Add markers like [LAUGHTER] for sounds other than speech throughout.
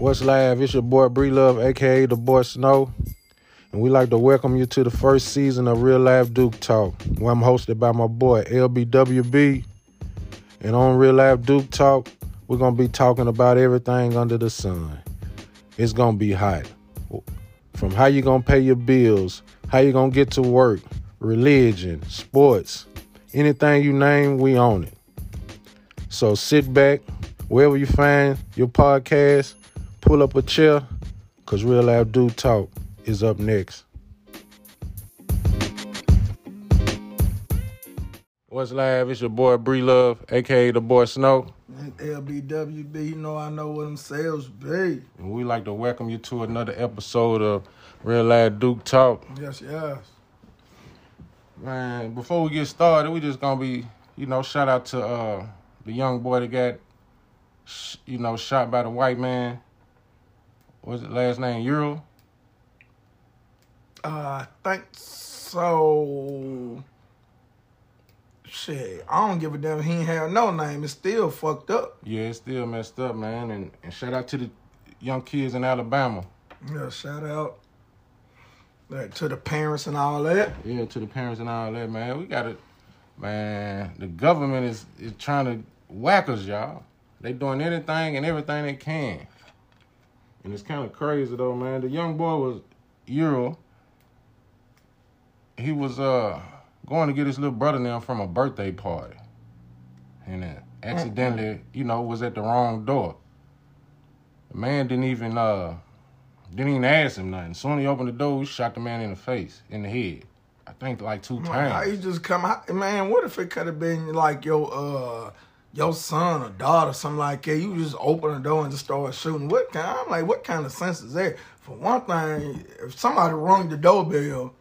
What's live? It's your boy Breedlove, aka the boy Snow. And we like to welcome you to the first season of Real Live Duke Talk, where I'm hosted by my boy LBWB. And on Real Live Duke Talk, we're gonna be talking about everything under the sun. It's gonna be hot. From how you gonna pay your bills, how you gonna get to work, religion, sports, anything you name, we own it. So sit back, wherever you find your podcast, pull up a chair, cause Real Live Duke Talk is up next. What's live? It's your boy Breedlove, aka the boy Snow. LBWB, you know I know what them sales be. And we like to welcome you to another episode of Real Live Duke Talk. Yes, yes. Man, before we get started, we just gonna be, you know, shout out to uh the young boy that got, you know, shot by the white man. What's it last name? Yarl. Uh, I think so. Shit, I don't give a damn. He ain't have no name. It's still fucked up. Yeah, it's still messed up, man. And and shout out to the young kids in Alabama. Yeah, shout out like, to the parents and all that. Yeah, to the parents and all that, man. We gotta, man. The government is is trying to whack us, y'all. They doing anything and everything they can. And it's kind of crazy though, man. The young boy was Yarl. He was uh going to get his little brother now from a birthday party, and then accidentally, you know, was at the wrong door. The man didn't even uh didn't even ask him nothing. As soon he opened the door, he shot the man in the face, in the head. I think like two Man, how you just come out, man? What if it could have been like your uh your son or daughter, something like that? You just open the door and just start shooting. What kind? I'm like, what kind of sense is that? For one thing, if somebody rung the doorbell,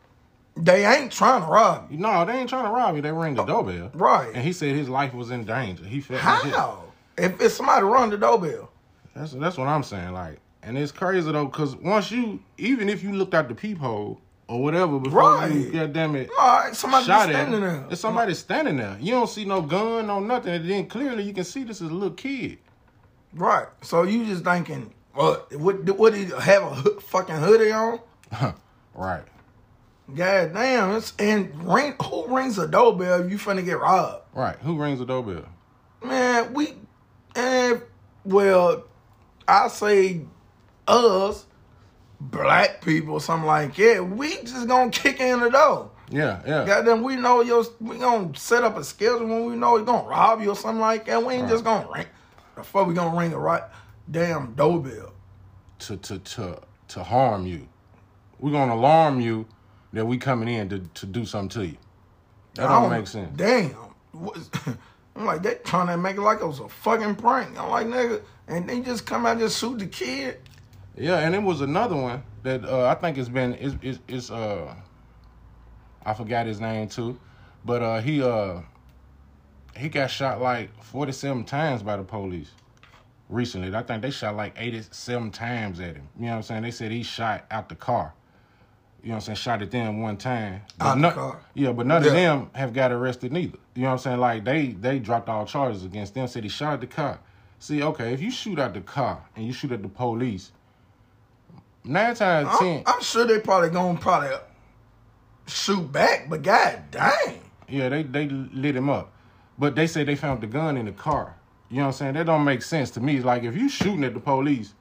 they ain't trying to rob you, No, they ain't trying to rob you. They ring the oh, doorbell. right? And he said his life was in danger. He felt How? If if somebody rung the doorbell, That's that's what I'm saying. Like, and it's crazy though, cause once you, even if you looked out the peephole or whatever before you, Right. God damn it, right, somebody shot at there. it's somebody standing there. You don't see no gun, no nothing. And then clearly you can see this is a little kid. Right. So you just thinking, uh, what? What? What did he have a fucking hoodie on? [LAUGHS] Right. God damn! It's, and ring, who rings a doorbell if you finna get robbed? Right. Who rings the doorbell? Man, we, and well, I say us, black people, something like yeah, We just gonna kick in the door. Yeah, yeah. Goddamn, we know your. We gonna set up a schedule when we know he gonna rob you or something like that. We ain't just gonna ring. the fuck we gonna ring a right damn doorbell. to to to to harm you. We're gonna alarm you that we coming in to, to do something to you. That I don't oh, make sense. Damn. [LAUGHS] I'm like, they trying to make it like it was a fucking prank. I'm like, nigga, and they just come out and just shoot the kid. Yeah, and it was another one that uh, I think it's been it's, it's, it's uh I forgot his name too, but uh he uh he got shot like forty seven times by the police recently. I think they shot like eighty seven times at him. You know what I'm saying? They said he shot out the car. You know what I'm saying? Shot at them one time. But Out the car. Yeah, but none Yeah. of them have got arrested neither. You know what I'm saying? Like they they dropped all charges against them. Said he shot at the car. See, okay, if you shoot at the car and you shoot at the police, nine times I'm, ten, I'm sure they probably gonna probably shoot back, but god dang. yeah, they they lit him up. But they say they found the gun in the car. You know what I'm saying? That don't make sense to me. It's like if you shooting at the police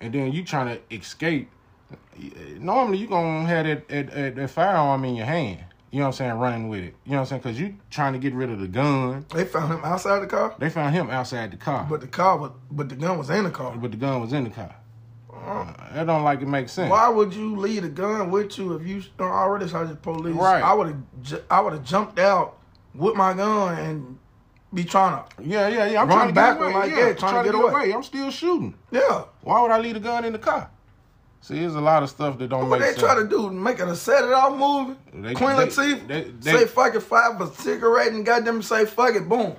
and then you trying to escape, normally you gonna have that, that, that, that firearm in your hand. You know what I'm saying? Running with it. You know what I'm saying? Because you trying to get rid of the gun. They found him outside the car, They found him outside the car, but the car was, but the gun was in the car. but the gun was in the car. Uh, that don't like it makes sense. Why would you leave a gun with you if you don't already shot the police? Right. I would have, I would have jumped out with my gun and be trying to, Yeah, yeah, yeah. I'm Run trying to backward get away. like yeah, that, trying to get away. I'm still shooting. yeah. Why would I leave a gun in the car? See, there's a lot of stuff that don't What make sense. What they try to do? Make it a set it off movie? They- Queen they- Latifah they- they- say fuck it, five a cigarette and goddamn say fuck it, boom,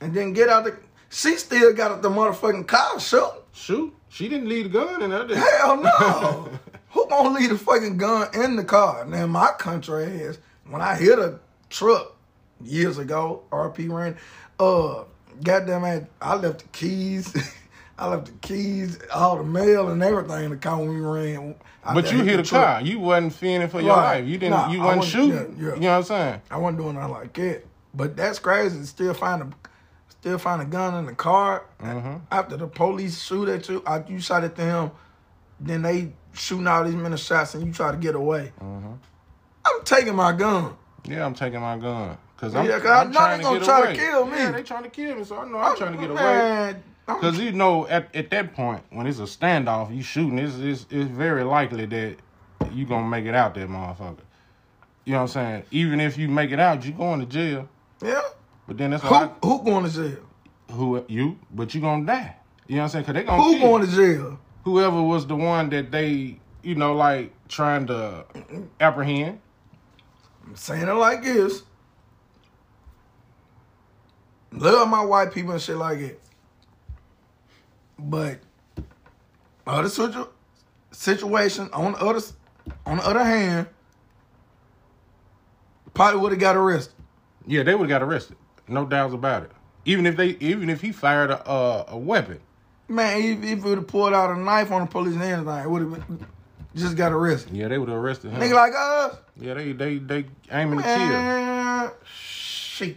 and then get out the. She still got the motherfucking car shoot. Shoot. She didn't leave the gun in there. did? Hell no. [LAUGHS] Who gonna leave the fucking gun in the car? Now my country is when I hit a truck years ago, RP ran, uh, goddamn it, I left the keys. [LAUGHS] I left the keys, all the mail, and everything in the car when we ran. out But you hit hit a truck. car. You wasn't fending for your Right. life. You didn't. Nah, you I wasn't wasn't- shooting. yeah, yeah. You know what I'm saying? I wasn't doing nothing like that. But that's crazy. Still find a, still find a gun in the car Mhm. after the police shoot at you. I, you shot at them, then they shooting all these many shots, and you try to get away. Mhm. I'm taking my gun. Yeah, I'm taking my gun because I'm, Yeah, 'cause I I'm know trying they to gonna try to kill me. Yeah, they trying to kill me, so I know I'm, trying to get away. Man, I'm- Because you know, at, at that point, when it's a standoff, you shooting, it's, it's, it's very likely that you going to make it out that motherfucker. You know what I'm saying? Even if you make it out, you going to jail. yeah. But then that's Who why who going to jail? Who you, but you going to die. You know what I'm saying? Because they going to Who going to jail? whoever was the one that they, you know, like trying to apprehend. I'm saying it like this. Love my white people and shit like it. But other situ- situation on the other on the other hand, probably would have got arrested. Yeah, they would have got arrested. No doubts about it. Even if they, even if he fired a, a, a weapon. Man, if, if he would have pulled out a knife on the police and anything, it would have been just got arrested. Yeah, they would have arrested him. Nigga like us, yeah, they they they aiming to kill. man, shit.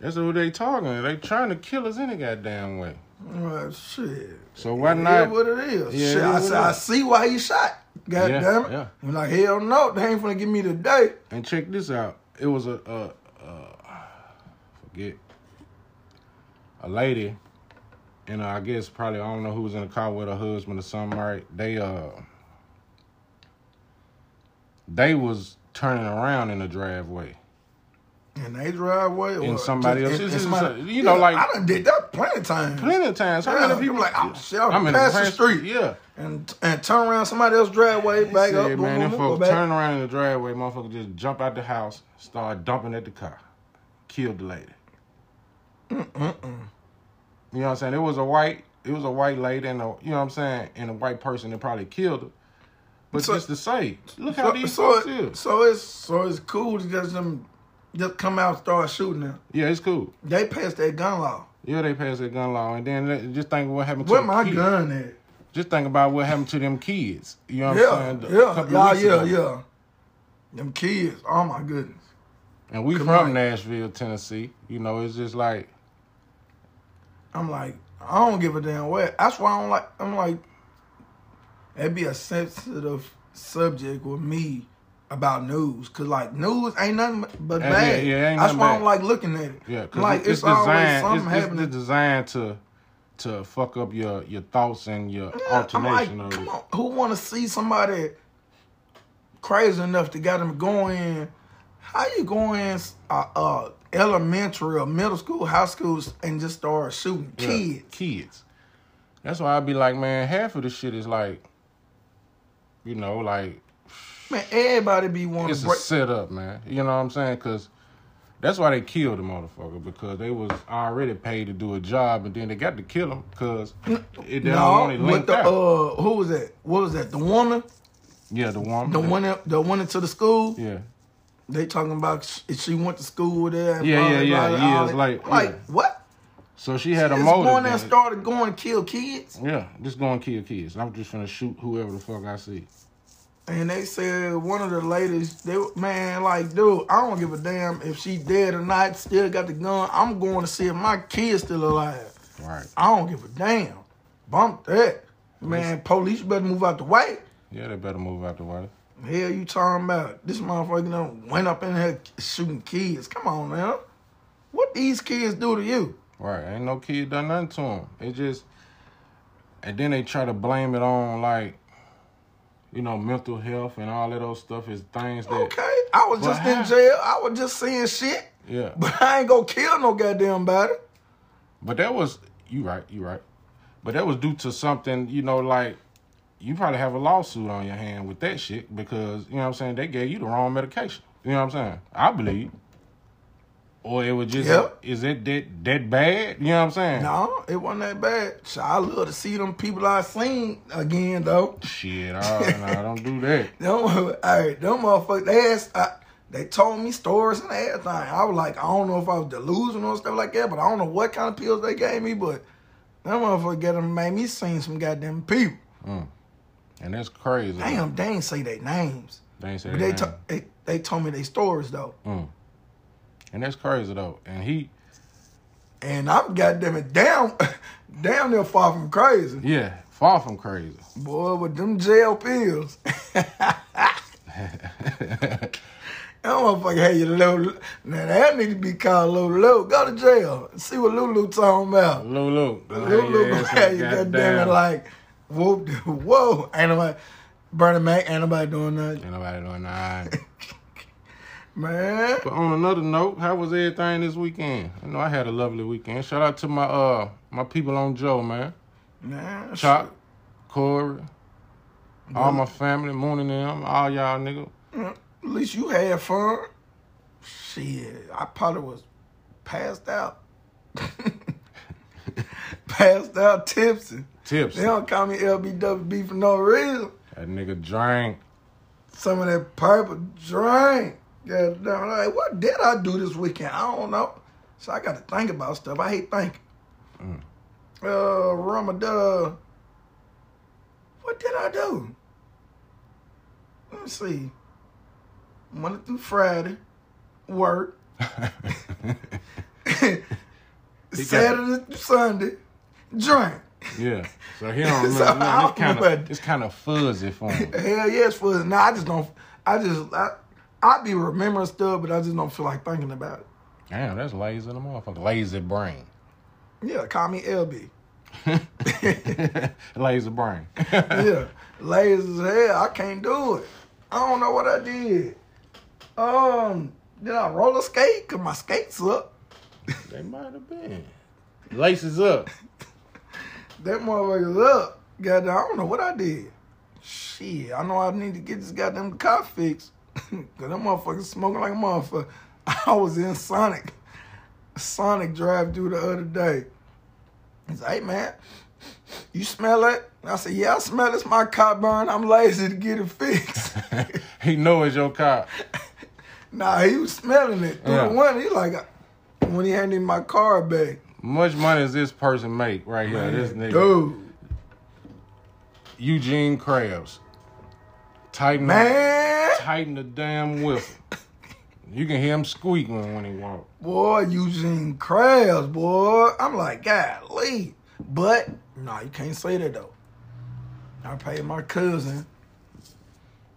That's what they talking. They trying to kill us any goddamn way. Well, shit. So why It is not? what it is. Yeah, Shit, it I, is see, what I see why he shot. God Yeah, damn it. yeah. I'm like, hell no, they ain't gonna give me the day. And check this out. It was a, a, a forget a lady, and uh, I guess probably I don't know who was in the car with her husband or something. Right? They uh, they was turning around in the driveway. And they driveway or And somebody just- else. and- It's- and it's somebody- you know, Yeah, like- I done did that plenty of times. Plenty of times. How Yeah, many people? Like, I'm shit, I'm in past the past- street. Yeah. and and turn around somebody else's driveway, back Said, up, man, boom, boom, folks back. turn around in the driveway, motherfucker just jump out the house, start dumping at the car, killed the lady. You know what I'm saying? It was a white, it was a white lady, and a, you know what I'm saying, and a white person that probably killed her. But So- just to say, look how So, these so, folks it- so it's so it's cool to just them just come out and start shooting them. Yeah, it's cool. They passed that gun law. Yeah, they passed that gun law, and then just think of what happened to Where the my kids. gun at? Just think about what happened to them kids. You know what Yeah, I'm saying? Yeah, yeah, yeah, ago. yeah. Them kids, oh my goodness. And we Come from on. Nashville, Tennessee. You know, it's just like I'm like, I don't give a damn what. That's why I don't like. I'm like, it'd be a sensitive subject with me about news, cause like news ain't nothing but Yeah, bad. yeah, ain't That's why I don't like looking at it. Yeah, because like it's, it's, always designed. something It's, happening. it's designed to to fuck up your your thoughts and your Yeah, I'm like, alternation come it. on, who want to see somebody crazy enough to got them going? How you going? uh, uh, elementary or middle school, high schools, and just start shooting Yeah, kids? kids. That's why I'd be like, man, half of the shit is like, you know, like Man, everybody be wanting it's a break. setup, man. You know what I'm saying? Because that's why they killed the motherfucker because they was already paid to do a job, and then they got to kill him because it didn't want it linked the out. uh, who was that? What was that? The woman, yeah, the woman. the one, that- the one into the school. Yeah. They talking about sh- she went to school there. and Yeah, blah, yeah, blah, yeah, blah, yeah, all it's that. like- like yeah. what? So she had a Just motive. going there and started going kill kids. Yeah, just going kill kids. I'm just gonna shoot whoever the fuck I see. And they said one of the ladies, they man, like, dude, I don't give a damn if she dead or not. Still got the gun. I'm going to see if my kid's still alive. Right. I don't give a damn. Bump that, man. Police better move out the way. Yeah, they better move out the way. Hell, you talking about this motherfucker done went up in here shooting kids? Come on now, what these kids do to you? Right. Ain't no kid done nothing to them. It just, and then they try to blame it on like, you know, mental health and all of those stuff is things that. Okay, I was just how- in jail. I was just seeing shit, Yeah. but I ain't gonna kill no goddamn body. But that was you right, you right. But that was due to something, you know, like you probably have a lawsuit on your hand with that shit because, you know what I'm saying, they gave you the wrong medication. You know what I'm saying? I believe. Or it was just Yep. is it that that bad? You know what I'm saying? No, it wasn't that bad. So I love to see them people I seen again though. Shit, no, don't do that. [LAUGHS] Them, all right, them motherfuckers. They asked, I, they told me stories and everything. I was like, I don't know if I was delusional and stuff like that, but I don't know what kind of pills they gave me. But That motherfucker got them made me seen some goddamn people. Mm. And that's crazy. Damn, they ain't say their names. They ain't say But they, to, they they told me their stories though. Mm. And that's crazy though. And he, And I'm goddamn it down [LAUGHS] damn near far from crazy. yeah, far from crazy. Boy, with them jail pills. [LAUGHS] That motherfucker had you low. Now that need to be called Lulu. Go to jail. See what Lulu talking about. Lulu. Lulu gonna have you goddamn it like whoop [LAUGHS] whoa. Ain't nobody Bernie Mac, ain't nobody doing nothing. Ain't nobody doing that. [LAUGHS] Man. But on another note, how was everything this weekend? I know I had a lovely weekend. Shout out to my uh my people on Joe, man. Man. Chop, Corey, all my family, Moon and them, all y'all nigga. At least you had fun. Shit. I probably was passed out. [LAUGHS] passed out tipsy. Tips. They don't call me LBWB for no reason. That nigga drank. Some of that purple drink. Yeah, like, what did I do this weekend? I don't know. So I got to think about stuff. I hate thinking. Mm. Uh, Ramadan. What did I do? Let me see. Monday through Friday, work. [LAUGHS] [LAUGHS] Saturday through Sunday, drink. Yeah. So he [LAUGHS] don't So nothing. It's kind of it's kind of fuzzy for him. [LAUGHS] Hell yes, for no, I just don't. I just I, I be remembering stuff, but I just don't feel like thinking about it. Damn, that's lazy the motherfucker. Lazy brain. Yeah, call me LB. [LAUGHS] lazy brain. Yeah, lazy as hell. I can't do it. I don't know what I did. Um, did I roller skate? Cause my skates up. they might have been. Laces up. That motherfucker's up. Goddamn, I don't know what I did. Shit, I know I need to get this goddamn car fixed. [LAUGHS] Cause that motherfucker smoking like a motherfucker. [LAUGHS] I was in Sonic, Sonic drive through the other day. He's like, hey man, you smell it? I said, yeah, I smell it. It's my car burn. I'm lazy to get it fixed. [LAUGHS] he know it's your car. nah, he was smelling it through Yeah. the window. He like, when he handed me my car back. Much money does this person make right here? this nigga. Dude, Eugene Krabs. Tighten man. tighten the damn whistle. You can hear him squeaking when he walk. Boy, Eugene Krabs, boy. I'm like, golly. But, no, you can't say that, though. I paid my cousin.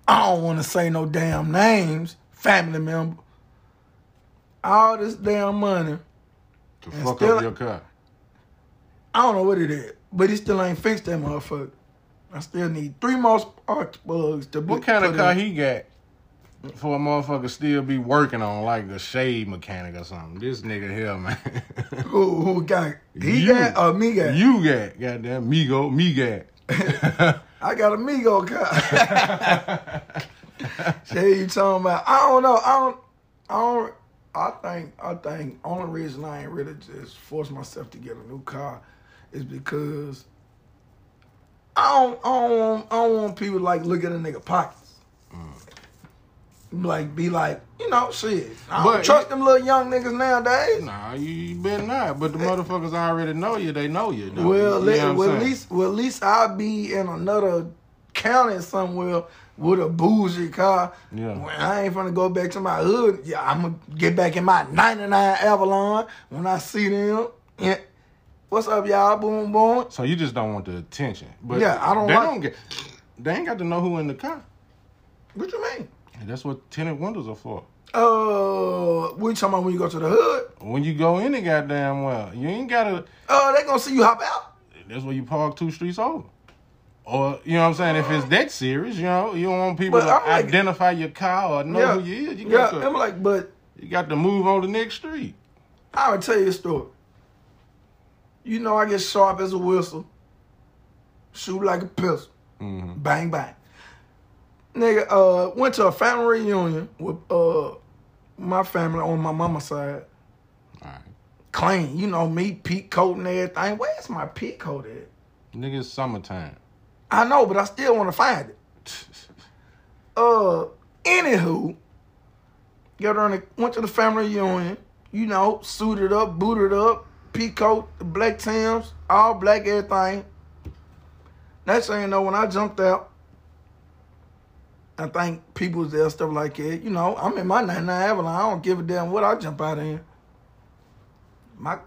I don't want to say no damn names, family member. All this damn money. To And fuck still- up your car. I don't know what it is, but he still ain't fixed that motherfucker. I still need three more spark plugs to What kind of car he got for a motherfucker still be working on like a shade mechanic or something? This nigga here, man. [LAUGHS] Who, who got? He You. got or me got? you got goddamn Migo, me got. [LAUGHS] I got a Migo car. [LAUGHS] Shit, you talking about? I don't know. I don't. I don't. I think. I think. Only reason I ain't really just forced myself to get a new car is because I don't. I don't. Want, I don't want people to, like look at a nigga pockets. Like be like, you know, shit. I don't trust them little young niggas nowadays. nah, you, you better not. But the eh. motherfuckers already know you. They know you. though. Well, You know well at least, well, at least I'll be in another county somewhere with a boozy car. Yeah. When I ain't gonna go back to my hood. Yeah, I'm gonna get back in my '99 Avalon when I see them. Yeah. What's up, y'all? Boom, boom. So you just don't want the attention. But Yeah, I don't They like- don't get. They ain't got to know who in the car. What you mean? And that's what tinted windows are for. Uh, we talking about when you go to the hood? When you go in it, goddamn well, you ain't gotta. Uh, they gonna see you hop out. That's where you park two streets over. Or you know what I'm saying? If it's that serious, you know, you don't want people to like- identify your car or know yeah, who you is. You yeah. got to, I'm like, but you got to move on the next street. I would tell you a story. You know, I get sharp as a whistle, shoot like a pistol, Mhm. bang bang. Nigga, uh, went to a family reunion with uh my family on my mama's side. All right, Clean, you know me, peak coat and everything. Where's my peak coat at? nigga, it's summertime. I know, but I still want to find it. [LAUGHS] Uh, anywho, got went to the family reunion. You know, suited up, booted up, peacoat, black Tims, all black everything. Next thing you know, when I jumped out, I think people was there, stuff like that. You know, I'm in my 99 Avalon. I don't give a damn what I jump out in. My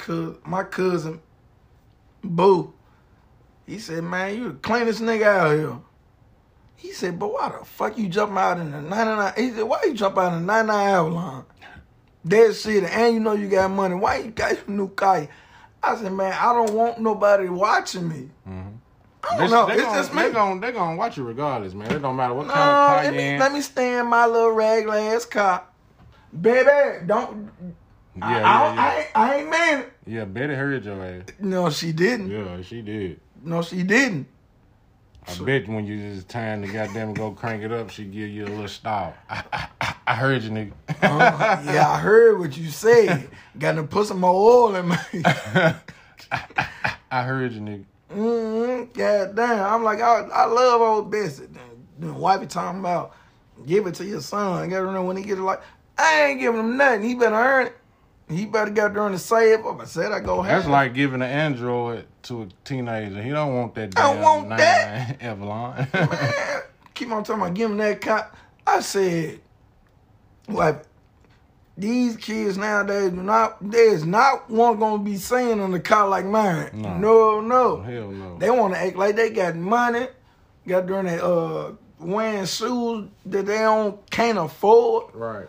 my cousin, Boo, he said, man, you the cleanest nigga out here. He said, but why the fuck you jump out in the 99? He said, why you jump out in the 99 Avalon? Dead shit, and you know you got money. Why you got your new car? I said, man, I don't want nobody watching me. Mm-hmm. I don't know. They It's gonna, just me. they gonna they gonna watch you regardless, man. It don't matter what No, kind of car you in. let me stay in my little regular ass car. Baby, don't. yeah, I, yeah, I, yeah. I, ain't- I ain't mean yeah, Betty heard your ass. No, she didn't. Yeah, she did. No, she didn't. I bet when you just time to goddamn go crank it up, she give you a little stall. [LAUGHS] I, I, I, I heard you, nigga. Uh, yeah, I heard what you said. [LAUGHS] Got to put some more oil in me. [LAUGHS] I heard you, nigga. mm God damn. I'm like, I, I love old Bessie. Then wifey talking about give it to your son. Got to know when he get it like, I ain't giving him nothing. He better earn it. He better get there and save up. I said I go That's have like giving an android to a teenager. He don't want that. I want that. [LAUGHS] 99 Avalon. Man, keep on talking about giving that cop. I said, like, these kids nowadays do not, there's not one gonna be saying on the car like mine. No. No, no. Hell no. They want to act like they got money, got during that uh wearing shoes that they don't can't afford. right.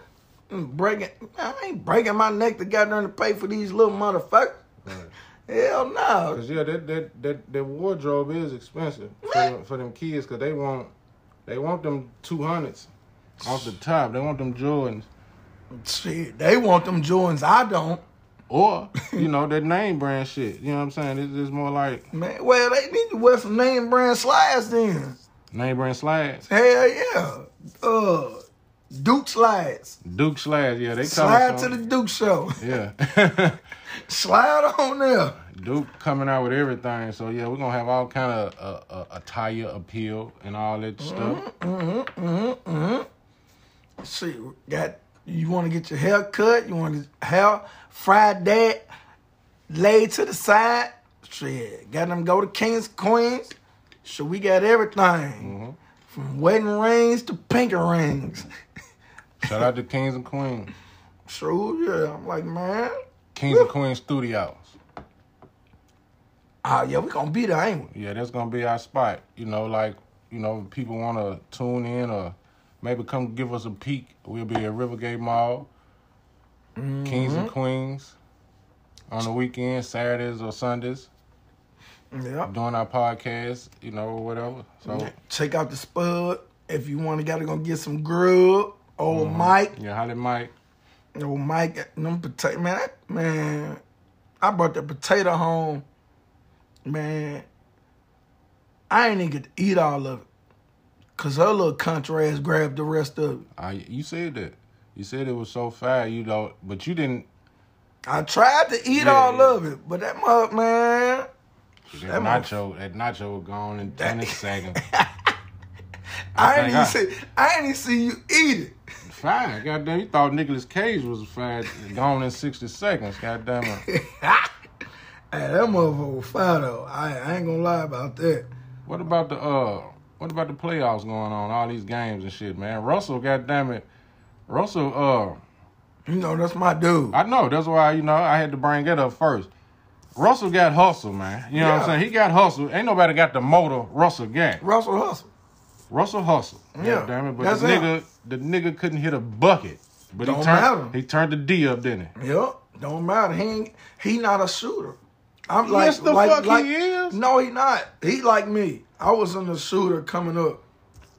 Breaking, I ain't breaking my neck to during to pay for these little motherfuckers. Right. [LAUGHS] Hell no. Cause yeah, that that that, that wardrobe is expensive for them, for them kids. Cause they want they want them two hundreds off the top. They want them Jordans. Shit, they want them Jordans. I don't. Or, [LAUGHS] you know, that name brand shit. You know what I'm saying? It's, it's more like Man, well, they need to wear some name brand slides then. name brand slides. Hell yeah. Uh, Duke slides. Duke slides, yeah, they Slide to the Duke show. Yeah. [LAUGHS] Slide on there. Duke coming out with everything. So yeah, we're gonna have all kind of uh, uh, attire appeal and all that stuff. Mm mm mm mm. See, got you want to get your hair cut? You want to get hair fried that, laid to the side? Shit, got them go to kings, queens. So we got everything from wedding rings to pinky rings. Shout out to Kings and Queens. So yeah, I'm like, man, Kings and Queens Studios. oh yeah, we gonna be there, ain't we? Yeah, that's gonna be our spot. You know, like you know, people want to tune in or maybe come give us a peek. We'll be at Rivergate Mall, Kings and mm-hmm. Queens, on the weekend, Saturdays or Sundays, Yeah. doing our podcast. You know, or whatever. So Check out the spud if you want to. Got to go get some grub. Old mm-hmm. Mike, yeah, Holly Mike. old Mike, them potato man, that, man. I brought the potato home, man. I ain't even get to eat all of it, cause her little country ass grabbed the rest of it. I, you said that. You said it was so fat, you know, but you didn't. I tried to eat Yeah, all yeah. of it, but that mother man, That That nacho, that nacho was gone in ten seconds. I, ain't even see, I ain't even see you eat it. Fine, goddamn. You thought Nicolas Cage was fast, gone in sixty seconds. Goddamn it. [LAUGHS] Hey, that motherfucker was fire though. I, I ain't gonna lie about that. What about the uh? What about the playoffs going on? All these games and shit, man. Russell, goddamn it, Russell. Uh, You know, that's my dude. I know that's why you know I had to bring that up first. Russell got hustle, man. You know what I'm saying? He got hustle. Ain't nobody got the motor Russell got. Russell Hustle. Russell hustle. Yeah, damn it. But that's the him. nigga, the nigga couldn't hit a bucket. But Don't he turned, matter. he turned the D up, didn't he? Yep. Don't matter. He ain't, he not a shooter. I'm like, Yes, the like, fuck like, he is. No, he not. He like me. I was in the shooter coming up.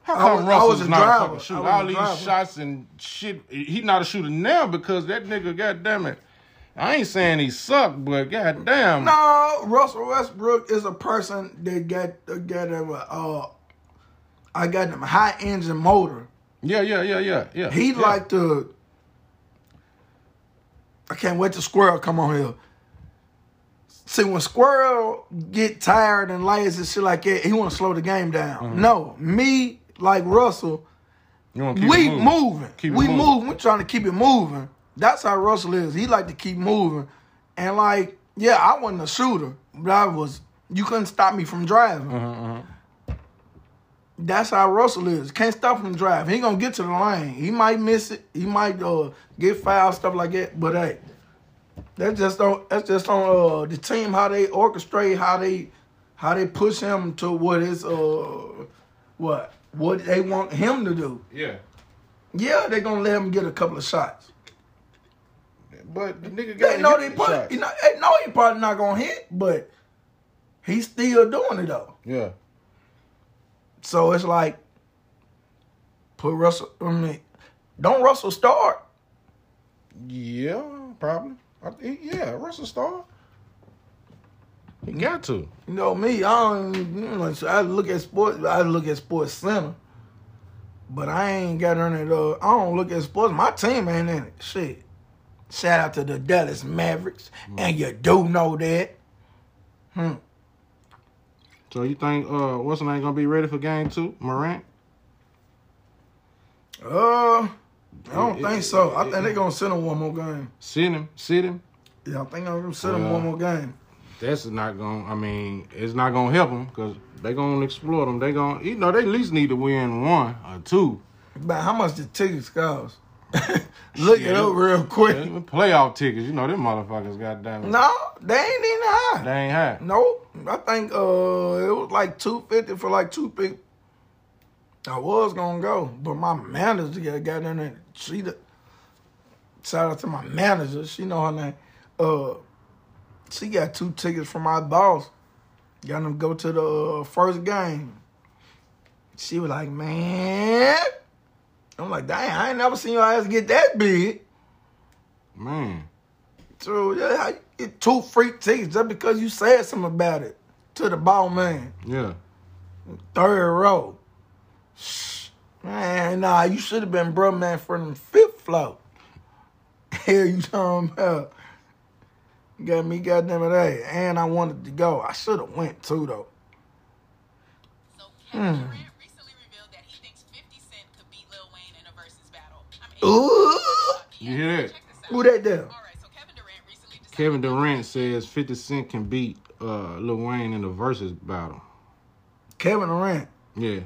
How I come was- I Russell's was a not a fucking shooter? I All these driver. shots and shit. He not a shooter now because that nigga, goddamn it. I ain't saying he sucked, but goddamn. No, Russell Westbrook is a person that got got a uh, I got them high engine motor. Yeah, yeah, yeah, yeah, yeah. He yeah. like to. I can't wait to Squirrel come on here. See, when Squirrel get tired and lazy and shit like that, he want to slow the game down. Mm-hmm. No, me like Russell, You wanna keep we moving. Keep it we moving. moving. We trying to keep it moving. That's how Russell is. He like to keep moving, and like Yeah, I wasn't a shooter, but I was. You couldn't stop me from driving. Uh-huh, That's how Russell is. Can't stop him from driving. He gonna get to the lane. He might miss it. He might uh, get fouled, stuff like that. But hey, that's just on. That's just on uh, the team how they orchestrate, how they, how they push him to what is uh, what what they want him to do. Yeah. Yeah, they gonna let him get a couple of shots. But the nigga got They know they probably, you know, they know he probably not gonna hit, but he's still doing it though. Yeah. So it's like put Russell. I mean, don't Russell start? Yeah, probably. I, yeah, Russell start. He got to. You know me. I don't. You know, so I look at sports. I look at Sports Center, but I ain't got none of the. I don't look at sports. My team ain't in it. Shit. Shout out to the Dallas Mavericks, and you do know that. Hmm. So you think uh what's name gonna be ready for game two? Morant? Uh, I don't think so. I think they're gonna send him one more game. Send him, sit him. Yeah, I think I'm gonna send him Well, one more game. That's not gonna. I mean, it's not gonna help them because they gonna exploit them. They gonna, you know, they at least need to win one or two. But how much the tickets cost? [LAUGHS] Look it up real quick. Playoff tickets, you know, them motherfuckers. Goddamn, it. No, they ain't even high. they ain't high. Nope. I think uh it was like two fifty for like two pick. I was gonna go, but my manager got got in there. She the shout out to my manager. She know her name. Uh, she got two tickets from my boss. Got them go to the uh, first game. She was like, man. I'm like, dang, I ain't never seen your ass get that big. Man, So yeah, how you get two free tickets just because you said something about it to the ball man. yeah. Third row. Shh. Man, nah, you should have been bro man for them fifth floor. [LAUGHS] Hell you talking about? Got me goddamn it, hey. And I wanted to go. I should have went too though. So Hmm. Ooh. You hear that? check. Who that there? All right, so Kevin Durant recently decided Kevin Durant says 50 Cent can beat uh Lil Wayne in the Verzuz battle. Kevin Durant. Yeah.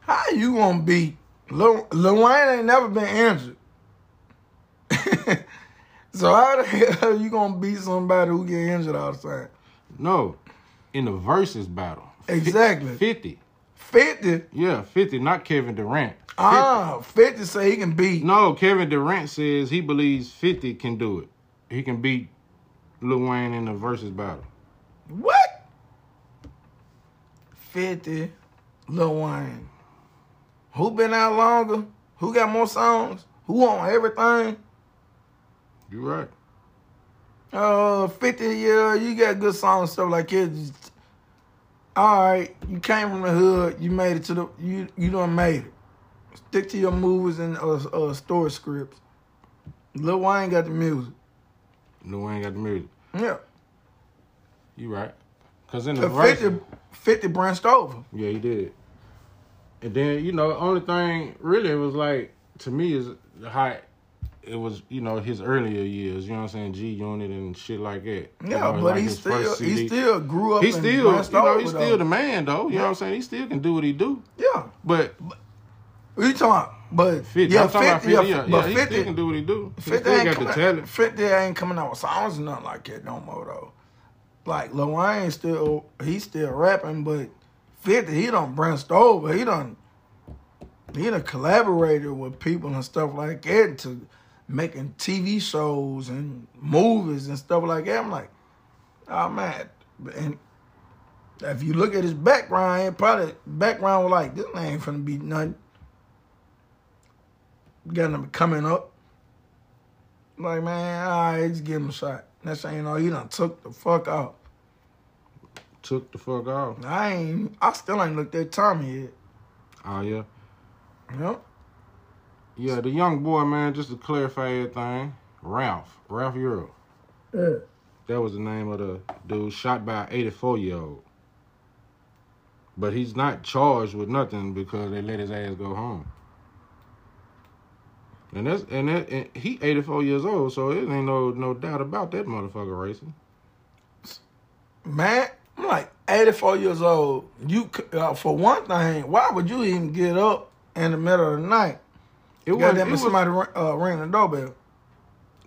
How you gonna beat Lil, Lil Wayne ain't never been injured. [LAUGHS] so how the hell are you gonna beat somebody who get injured all the time? No, in the Verzuz battle. Exactly. 50. 50. Yeah, 50, not Kevin Durant. 50. Ah, 50 say he can beat. No, Kevin Durant says he believes 50 can do it. He can beat Lil Wayne in the Verzuz battle. What? 50 Lil Wayne. Who been out longer? Who got more songs? Who on everything? You right. Uh, 50, yeah, you got good songs, stuff like that. All right, you came from the hood, you made it to the, you you done made it. Stick to your movies and uh, uh, story scripts. Lil Wayne got the music. Lil Wayne got the music. Yeah. You right. Cause in the Uh, Verzuz, 50, 50 branched over. yeah, he did. And then you know, the only thing really was like to me is the how it was. You know, his earlier years. You know what I'm saying? G Unit and shit like that. You Yeah, know, but like he still he still grew up. He still, you know, he's still the man though. You know what I'm saying? He still can do what he do. Yeah. But What you talking about? But 50, yeah, I'm 50, about 50, yeah, yeah, but yeah, he 50, still can do what he do. He 50 still ain't got the coming, talent. 50 ain't coming out with songs or nothing like that no more though. Like Lil Wayne still he still rapping, but 50 he done branched over. He done he done collaborated with people and stuff like that to making TV shows and movies and stuff like that. I'm like, oh man. And if you look at his background, probably background was like, this ain't finna be nothing. Got him coming up. Like, man, all right, just give him a shot. Next thing you know, he done took the fuck out. Took the fuck off. I ain't, I still ain't looked at Tommy yet. Oh yeah. Yep. Yeah, the young boy, man, just to clarify everything, Ralph, Ralph Yarl. Yeah. That was the name of the dude shot by an 84 year old. But he's not charged with nothing because they let his ass go home. And that's and, that, and he 84 years old, so it ain't no no doubt about that motherfucker racing. Man, I'm like 84 years old. You uh, for one thing, why would you even get up in the middle of the night? It was. Goddamn, It was. somebody uh, ring the doorbell.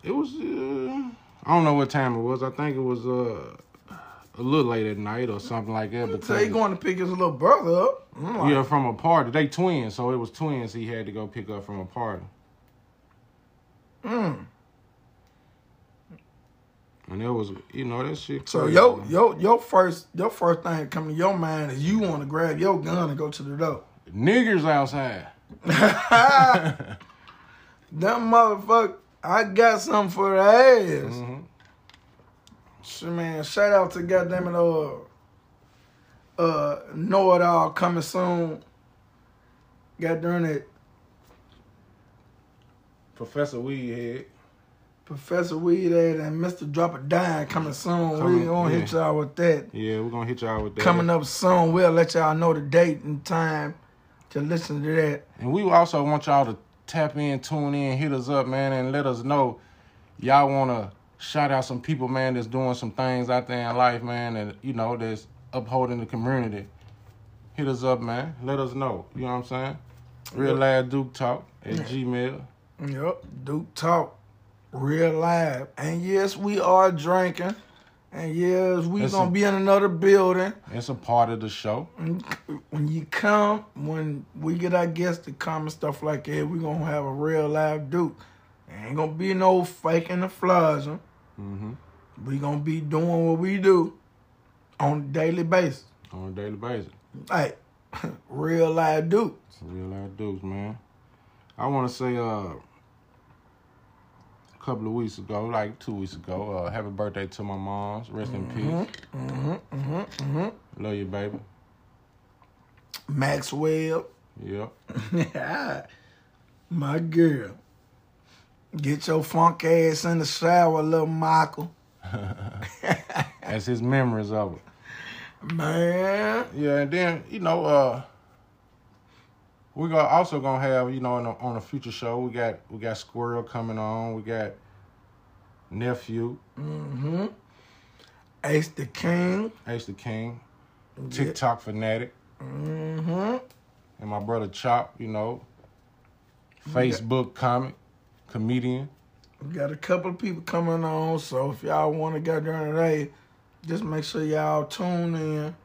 It was. Uh, I don't know what time it was. I think it was uh, a little late at night or something like that. So Because he going to pick his little brother up. Like, yeah, from a party. They twins, so it was twins. He had to go pick up from a party. Mm. And it was, you know, that shit. So crazy, your man. your your first your first thing that come to your mind is you want to grab your gun and go to the door. niggers outside. [LAUGHS] Them motherfucker, I got something for the ass. Mhm. Shit, man, shout out to goddamn it, uh, uh, Know It All coming soon. Got during it, Professor Weedhead. Professor Weedhead and Mr. Drop a Dime coming soon. we gonna hit y'all with that. Yeah, we're gonna hit y'all with that. Coming up soon. We'll let y'all know the date and time to listen to that. And we also want y'all to tap in, tune in, hit us up, man, and let us know y'all want to shout out some people, man, that's doing some things out there in life, man, and you know that's upholding the community. Hit us up, man. Let us know. You know what I'm saying? Real Live Duke Talk at Gmail. Yep, Duke Talk, real live. And yes, we are drinking. And yes, we That's gonna a- be in another building. It's a part of the show. When you come, when we get our guests to come and stuff like that, we gonna have a real live Duke. Ain't gonna be no faking the flossing. Mm-hmm. We gonna be doing what we do on a daily basis. On a daily basis. Like [LAUGHS] real live Duke. Real live Dukes, man. I want to say, uh, a couple of weeks ago, like two weeks ago, uh, happy birthday to my moms. Rest in peace. Mm-hmm, mm-hmm, mm-hmm. Love you, baby. Maxwell. Yep. [LAUGHS] My girl. Get your funk ass in the shower, little Michael. [LAUGHS] That's his memories of it. Man. Yeah, and then you know, uh, we got also gonna have you know on a, on a future show we got we got Squirrel coming on. We got nephew Mm-hmm. Ace the King. Ace the King, TikTok fanatic, Mm-hmm. and my brother Chop. You know, Facebook comic comedian. We got a couple of people coming on, so if y'all want to get there today, just make sure y'all tune in.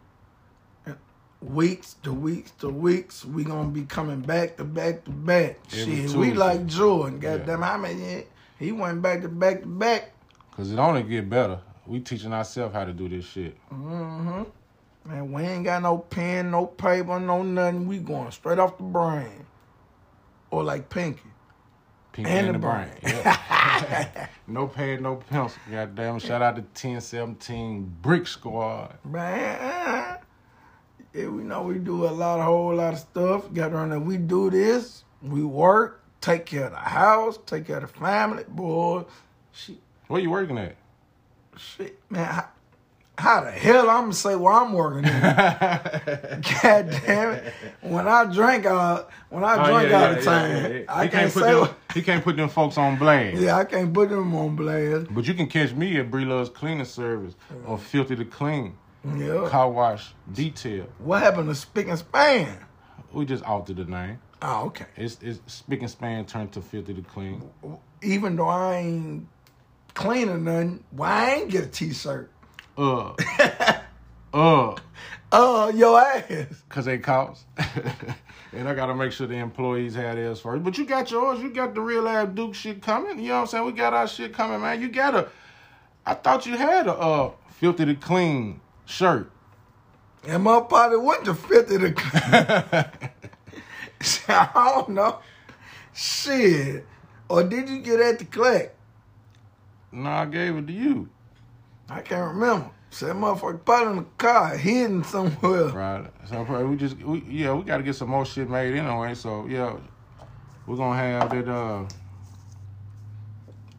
Weeks to weeks to weeks, we gonna be coming back to back to back. Every Shit, we like Jordan. Yeah. Goddamn, how many? He went back to back to back. Cause it only get better. We teaching ourselves how to do this shit. Mm-hmm. Man, we ain't got no pen, no paper, no nothing. We going straight off the brain. Or like Pinky. Pink And the the brain. brain. Yeah. [LAUGHS] no pad, no pencil. God damn. Shout out to 1017 Brick Squad. Man. Yeah, we know we do a lot, a whole lot of stuff. Got on that we do this, we work, take care of the house, take care of the family, boy. Shit, Where you working at? shit, man. How, how the hell I'm gonna say where I'm working at? [LAUGHS] God damn it! When I drink, uh, when I Oh, drink yeah, all yeah, the time, yeah. I he can't put say. them, he can't put them folks on blast. yeah, I can't put them on blast. But you can catch me at Breedlove's Cleaning Service or Filthy to Clean, Yeah. Car Wash Detail. What happened to Spick and Span? We just altered the name. Oh, okay. It's, it's Spick and Span turned to Filthy to Clean. Even though I ain't cleaning nothing, why I ain't get a T-shirt? Uh. [LAUGHS] uh. Uh, your ass. Cause they cost. [LAUGHS] and I gotta make sure the employees had theirs first. But you got yours, you got the real Ab Duke shit coming. You know what I'm saying? We got our shit coming, man. You got a I thought you had a uh filthy to clean shirt. And my party went to 50 to [LAUGHS] [LAUGHS] I don't know. Shit. Or did you get at the click? no, I gave it to you. I can't remember. Said motherfucker put in the car, hidden somewhere. Right. So probably we just we, yeah, we gotta get some more shit made anyway. So yeah. We're gonna have that uh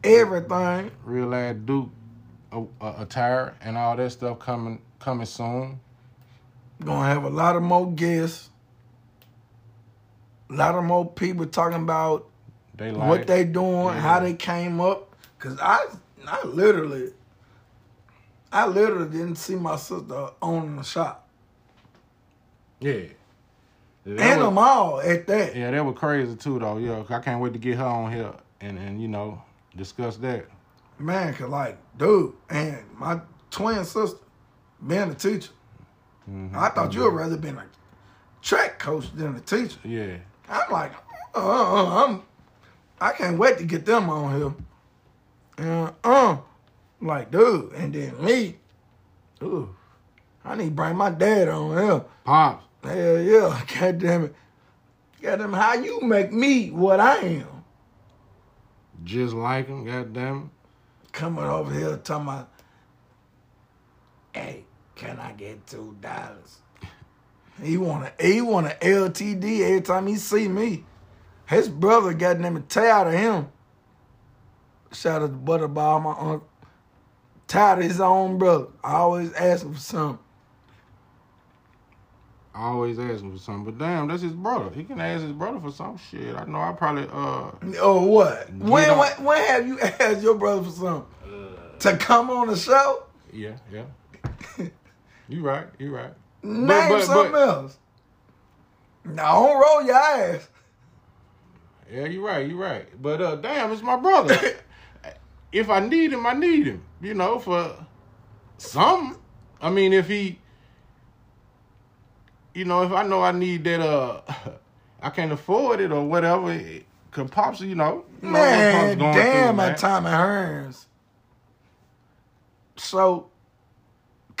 Everything. real Ad Duke uh, uh, attire and all that stuff coming coming soon. Gonna have a lot of more guests. A lot of more people talking about They like what they doing, Yeah. how they came up. Cause I, I literally, I literally didn't see my sister owning the shop. Yeah. That and was- them all at that. Yeah, that was crazy too, though. Yeah, I can't wait to get her on here and and you know discuss that. Man, cause like, dude, and my twin sister being a teacher. Mhm. I thought you would rather been a track coach than a teacher. Yeah, I'm like, uh, uh, I'm, I can't wait to get them on here. And uh, like, dude, and then me, ooh, I need to bring my dad on here. pops. Hell yeah, [LAUGHS] god damn it. God damn it, how you make me what I am? Just like him, goddamn. Coming over here talking about, hey, can I get two dollars? He want a he want a LTD every time he see me. His brother got them tired of him. Shout out to Butterball, my uncle. Tired of his own brother. I always ask him for something. I always ask him for something, but damn, that's his brother. He can ask his brother for some shit. I know. I probably uh. Oh what? When, on- when when have you [LAUGHS] asked your brother for something? to come on the show? Yeah, yeah. [LAUGHS] you right. You right. Name but- something but- else. Now don't roll your ass. Yeah, you right. You right. But uh, damn, it's my brother. [LAUGHS] if I need him, I need him. You know, for something. I mean, if he, you know, if I know I need that, uh, [LAUGHS] I can't afford it or whatever. it- Cause pops, you know, you know what Man, damn through, at man. Tommy Hearns. So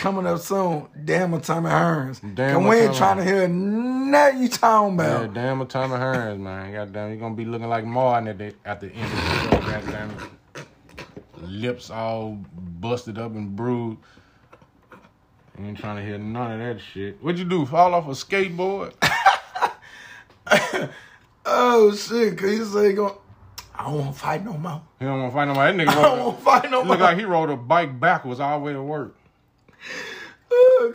coming up soon, damn at Tommy Hearns. Damn and we ain't trying to hear nothing you talking about. Yeah, damn it, Tommy Hearns, man. Goddamn, you gonna be looking like Martin at the at the end of the show. Goddamn, it. lips all busted up and bruised. Ain't trying to hear none of that shit. What'd you do? Fall off a skateboard? [LAUGHS] Oh shit, cause you say going I don't wanna fight no more. He don't want to fight nobody. That nigga I don't wanna fight no [LAUGHS] A, more. look like he rode a bike backwards all the way to work.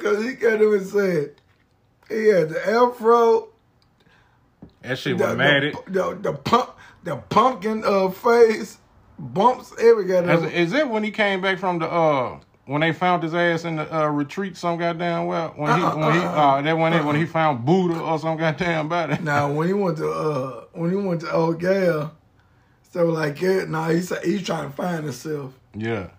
Cause he came to me and said he had the afro, That shit the, was matted. the, the, the pump the pumpkin uh face, bumps every Is, goddamn is it when he came back from the uh when they found his ass in the uh, retreat some goddamn well when he Uh-uh, when he uh-uh, uh that when it when he found Buddha or some goddamn body. [LAUGHS] Now when he went to uh when he went to old gal, so like yeah, nah he said he's trying to find himself. Yeah.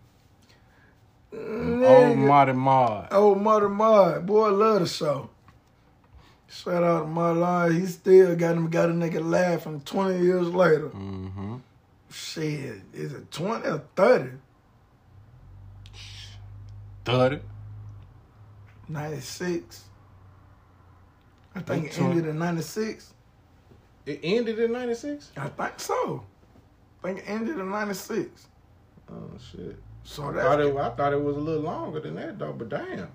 Oh. Marty Mod. Oh mother mud, boy, I love the show. Shout out to my line, he still got him got a nigga laughing twenty years later. Mm-hmm. Shit, is it twenty or thirty? Thirty. 96. I think it ended in 96. It ended in '96. I think so. I think it ended in 96. Oh shit! So I thought, it, I thought it was a little longer than that though. But damn.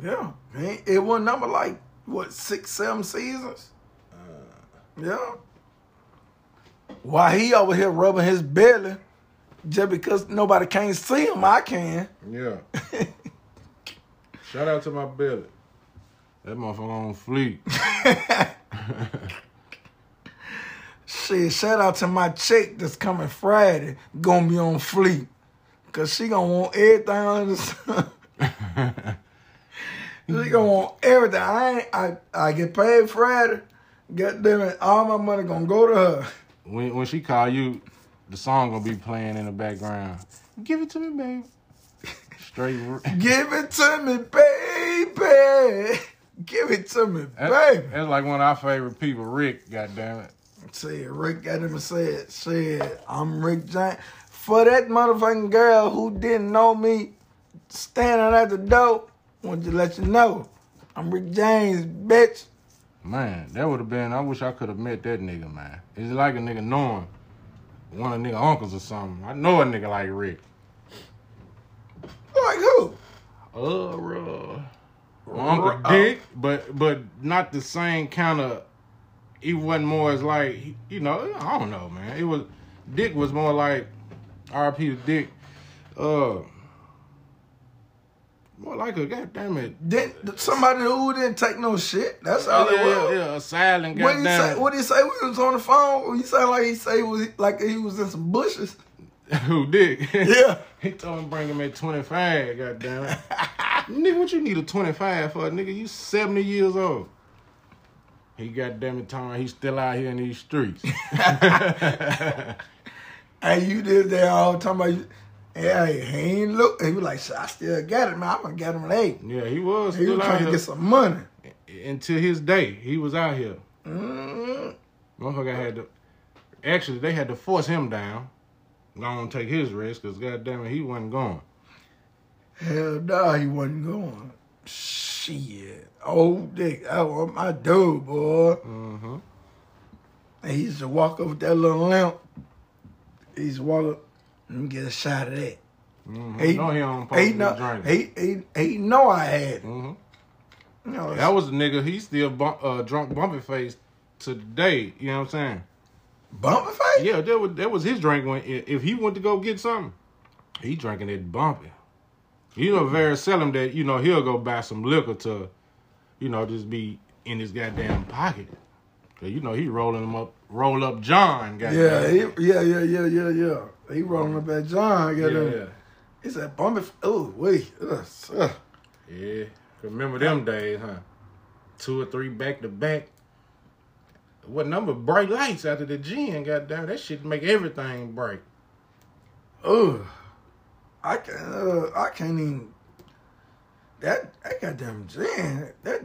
yeah. It, it was number like, what, six, seven seasons? Uh. Yeah. Why he over here rubbing his belly, just because nobody can't see him, I can. Yeah. [LAUGHS] Shout out to my belly. That motherfucker on fleek. [LAUGHS] Shit, shout out to my chick that's coming Friday, gonna be on fleet. Cause she gonna want everything under the sun. She gonna want everything. I ain't, I I get paid Friday. God damn it, all my money gonna go to her. when when she call you, the song gonna be playing in the background. Give it to me, babe. Straight. [LAUGHS] Give it to me, baby. Give it to me, That- baby. That's like one of our favorite people, Rick. God damn it. See, Rick got him and said, said, I'm Rick James. For that motherfucking girl who didn't know me standing at the door, wanted to let you know. I'm Rick James, bitch. Man, that would have been. I wish I could have met that nigga, man. It's like a nigga knowing one of nigga uncles or something. I know a nigga like Rick. Like who? Uh, uh my Uncle Uh, Dick, but but not the same kind of. He wasn't more as like you know. I don't know, man. It was Dick was more like R.P. to Dick. Uh, more like a goddamn it. Didn't, somebody who didn't take no shit. That's all yeah, it was. yeah, yeah, a silent What did he say? What did he say? when he was on the phone. He sounded like he say was like he was in some bushes. [LAUGHS] Who did? Yeah. [LAUGHS] he told him bring him at 25, goddamn it. [LAUGHS] nigga, what you need a 25 for? Nigga, you 70 years old. He goddamn it told me he's still out here in these streets. And you did that all the time. About, yeah, he ain't look. He was like, "Shit, I still got it, man. I'm gonna get him late. yeah, he was He was trying to here. get some money. Until his day, he was out here. Mm, Motherfucker had to. Actually, they had to force him down. Go on take his risk, because goddamn it, he wasn't going. hell no, he wasn't going. Shit, old dick. That was my dude, boy. Mm-hmm. And he used to walk up with that little lamp. He used to walk up and get a shot of that. Mm-hmm. He, no, he don't he, supposed know, be drinking. he, he, he know I had it. Mm-hmm. You know, That was a nigga. He still bump, uh, drunk bumpy face today. You know what I'm saying? Bumpy face. Yeah, that was that was his drink when if he went to go get something, he drinking it bumpy. You know, very seldom that you know he'll go buy some liquor to, you know, just be in his goddamn pocket. You know he rolling them up, roll up John. Yeah, he, yeah, yeah, yeah, yeah, yeah. He rolling up at John. yeah, Got yeah, him. He said, "Bumping." f- Oh, wait. Ugh, ugh. yeah. Remember them days, huh? Two or three back to back. What number bright lights after the gin? Goddamn, that shit make everything bright. Ugh. I can't. Uh, I can't even. That that goddamn Jan. That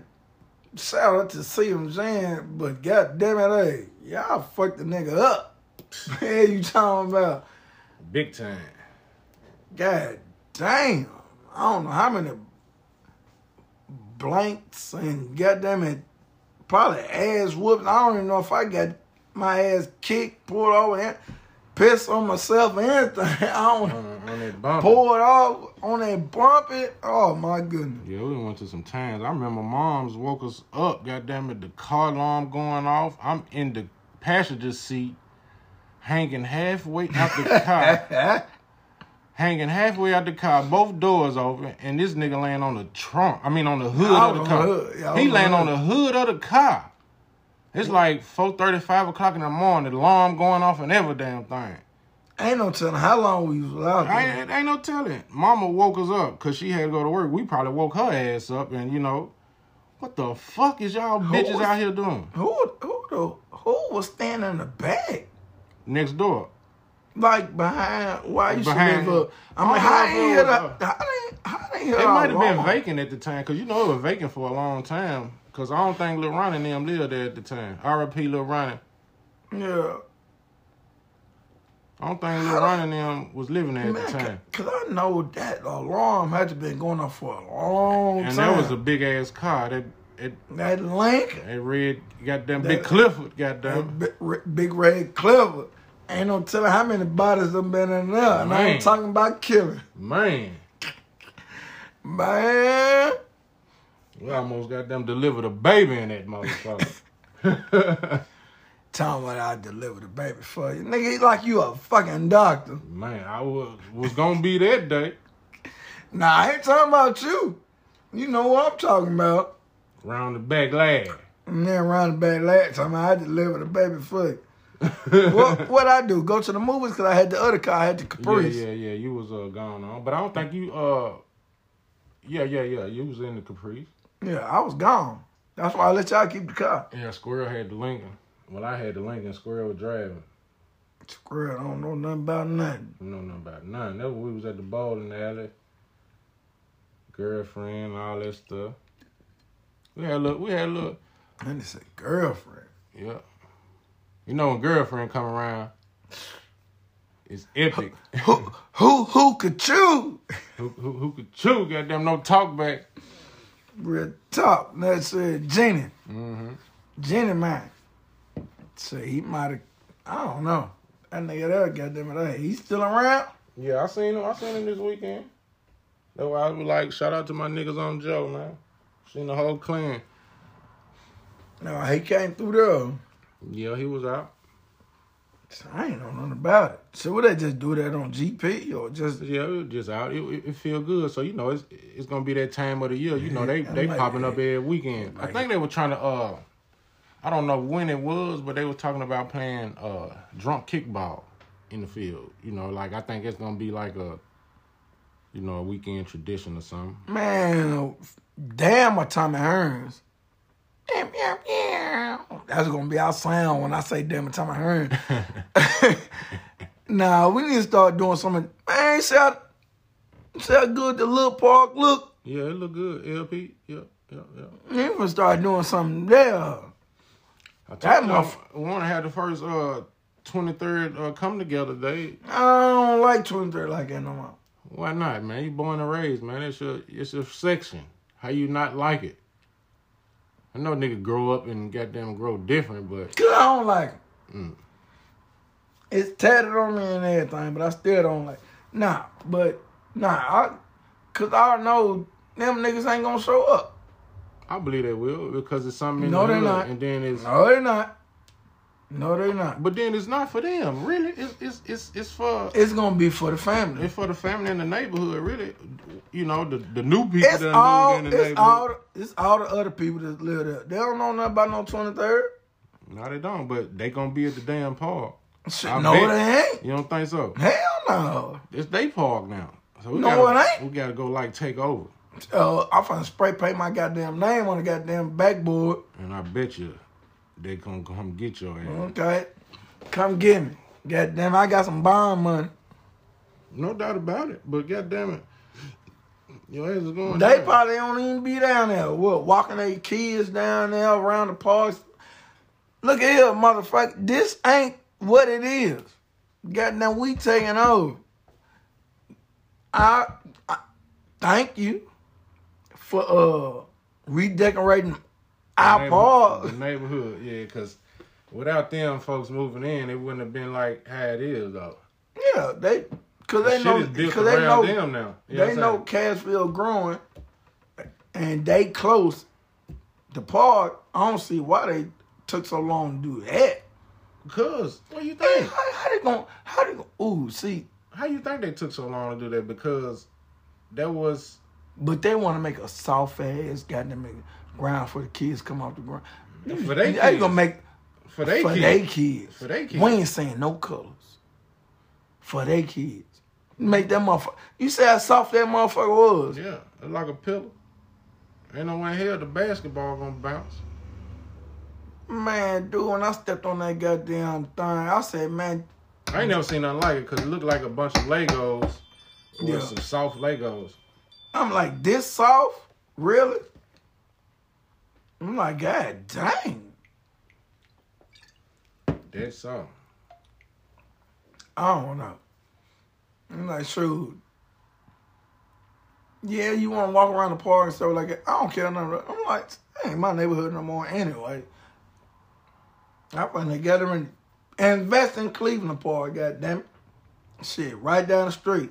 shout out to CM Jan, but god damn it, hey, y'all fucked the nigga up. [LAUGHS] Man, you talking about? Big time. God damn. I don't know how many blanks and goddamn it, probably ass whooping. I don't even know if I got my ass kicked, pulled over, and pissed on myself and everything. [LAUGHS] I don't On, on that bump. pulled off on that bump it. Oh my goodness. Yeah, we went to some times. I remember moms woke us up, goddamn it, the car alarm going off. I'm in the passenger seat, hanging halfway out the car, [LAUGHS] hanging halfway out the car, both doors open, and this nigga laying on the trunk. I mean, on the hood of the car. the hood. Yeah, he laying on the hood of the car. It's like 4.30, 5 o'clock in the morning, the alarm going off and every damn thing. Ain't no telling how long we was out there. ain't, ain't no telling. Mama woke us up because she had to go to work. We probably woke her ass up, and you know, what the fuck is y'all bitches was- out here doing Who who the who was standing in the back? next door? Like behind why you Behind- should live up. I I mean, how they if it hear was, that? How they how they It might have been vacant at the time because you know it was vacant for a long time. Because I don't think Lil Ronnie and them lived there at the time. R.I.P. Lil Ronnie. Yeah. I don't think Lil Ronnie and them was living there at the time. cause I know that alarm had to been going off for a long And time. And that was a big ass car. That it, that Lincoln, that red goddamn That- big Clifford, goddamn. big, big red Clifford. Ain't no telling how many bodies have been in there. And I ain't talking about killing. Man, Man. We almost got them delivered a baby in that motherfucker. Tell me what I delivered the baby for you. Nigga, he like you a fucking doctor. Man, I was was gonna be that day. Nah, I ain't talking about you. You know what I'm talking about. Round the back lad. And then around the back last time I delivered the baby for you. [LAUGHS] what what I do? Go to the movies because I had the other car. I had the Caprice. Yeah, yeah, yeah. You was uh gone on, but I don't think you uh. Yeah, yeah, yeah. You was in the Caprice. Yeah, I was gone. That's why I let y'all keep the car. Yeah, Squirrel had the Lincoln. Well, I had the Lincoln. Squirrel was driving. Squirrel, I don't know nothing about nothing. You know nothing about none. That was we was at the bowling alley. Girlfriend, all that stuff. We had a little. We had a little. And they said girlfriend. Yeah. You know when girlfriend come around, it's epic. Who who who could chew? who, who who could chew? Goddamn, no talk back. Real talk. That said Jenny. Mm-hmm. Jenny man. So he might have I don't know. That nigga there, goddamn it, he's still around? Yeah, I seen him. I seen him this weekend. That's why I was like, shout out to my niggas on Joe, man. Seen the whole clan. No, he came through though. Yeah, he was out. I ain't know nothing about it. So would they just do that on GP or just Yeah, just out. It, it, it feel good. So you know, it's it's gonna be that time of the year. You know, they they like popping it. up every weekend. I think they were trying to. uh I don't know when it was, but they were talking about playing uh drunk kickball. in the field. You know, like I think it's gonna be like a, you know, a weekend tradition or something. Man, damn my Tommy Hearns. That's gonna be our sound when I say damn my Tommy Hearns. nah, we need to start doing something. Man, see how, see how good the little park look? Yeah, it look good. LP. Yep, yep, yep. We need to start doing something there. I That told you, want to have the first uh 23rd uh, come together day. I don't like 23 like that no more. Why not, man? You born and raised, man. It's your it's your section. How you not like it? I know nigga grow up and goddamn grow different, but Cause I don't like it. Mm. It's tatted on me and everything, but I still don't like. Nah, but nah, I, cause I know them niggas ain't gonna show up. I believe they will because it's something in No, the they're hood, not. and then it's No, they're not. No, they're not. but then it's not for them, really. It's it's it's it's for It's gonna be for the family. it's for the family in the neighborhood, really. You know, the the new people It's that all. live in the It's neighborhood. all. the- It's all the other people that live there. They don't know nothing about no twenty third. No, they don't, but they gonna be at the damn park. Shit, I no, bet. they ain't. You don't think so? Hell no. It's they park now. So we No, gotta, it ain't. We gotta go like take over. Uh, I'm finna spray paint my goddamn name on the goddamn backboard. And I bet you they gonna come get your ass. Okay, come get me. Goddamn, I got some bond money. No doubt about it. But goddamn it, your ass is going. They down. probably don't even be down there. What, walking their kids down there around the parks. Look at here, motherfucker. This ain't what it is. Goddamn, we taking over. I, I thank you for uh redecorating our park. the neighborhood, yeah, because without them folks moving in, it wouldn't have been like how it is though. Yeah, they cause they know cause they know them now. You they know I'm Cashville growing, and they close. The park, I don't see why they took so long to do that. Cause what you Hey, think? how, how they going How they going Ooh, see, How you think they took so long to do that? Because that was but they want to make a soft ass goddamn ground for the kids come off the ground. For they you kids. gonna make for they for kids. they kids? For they kids. We ain't saying no colors. For they kids, make that motherfucker. You see how soft that motherfucker was. Yeah, it's like a pillow. Ain't no way in hell the basketball gonna bounce. Man, dude, when I stepped on that goddamn thing, I said, man, I ain't never seen nothing like it because it looked like a bunch of Legos or Yeah. some soft Legos. I'm like, this soft? Really? I'm like, God dang. That's soft. I don't know. I'm like, shoot. Yeah, you want to walk around the park and stuff like that. I don't care nothing. I'm like, ain't my neighborhood no more anyway. I finally got them in, invest in Cleveland Park, goddamn it. Shit, right down the street.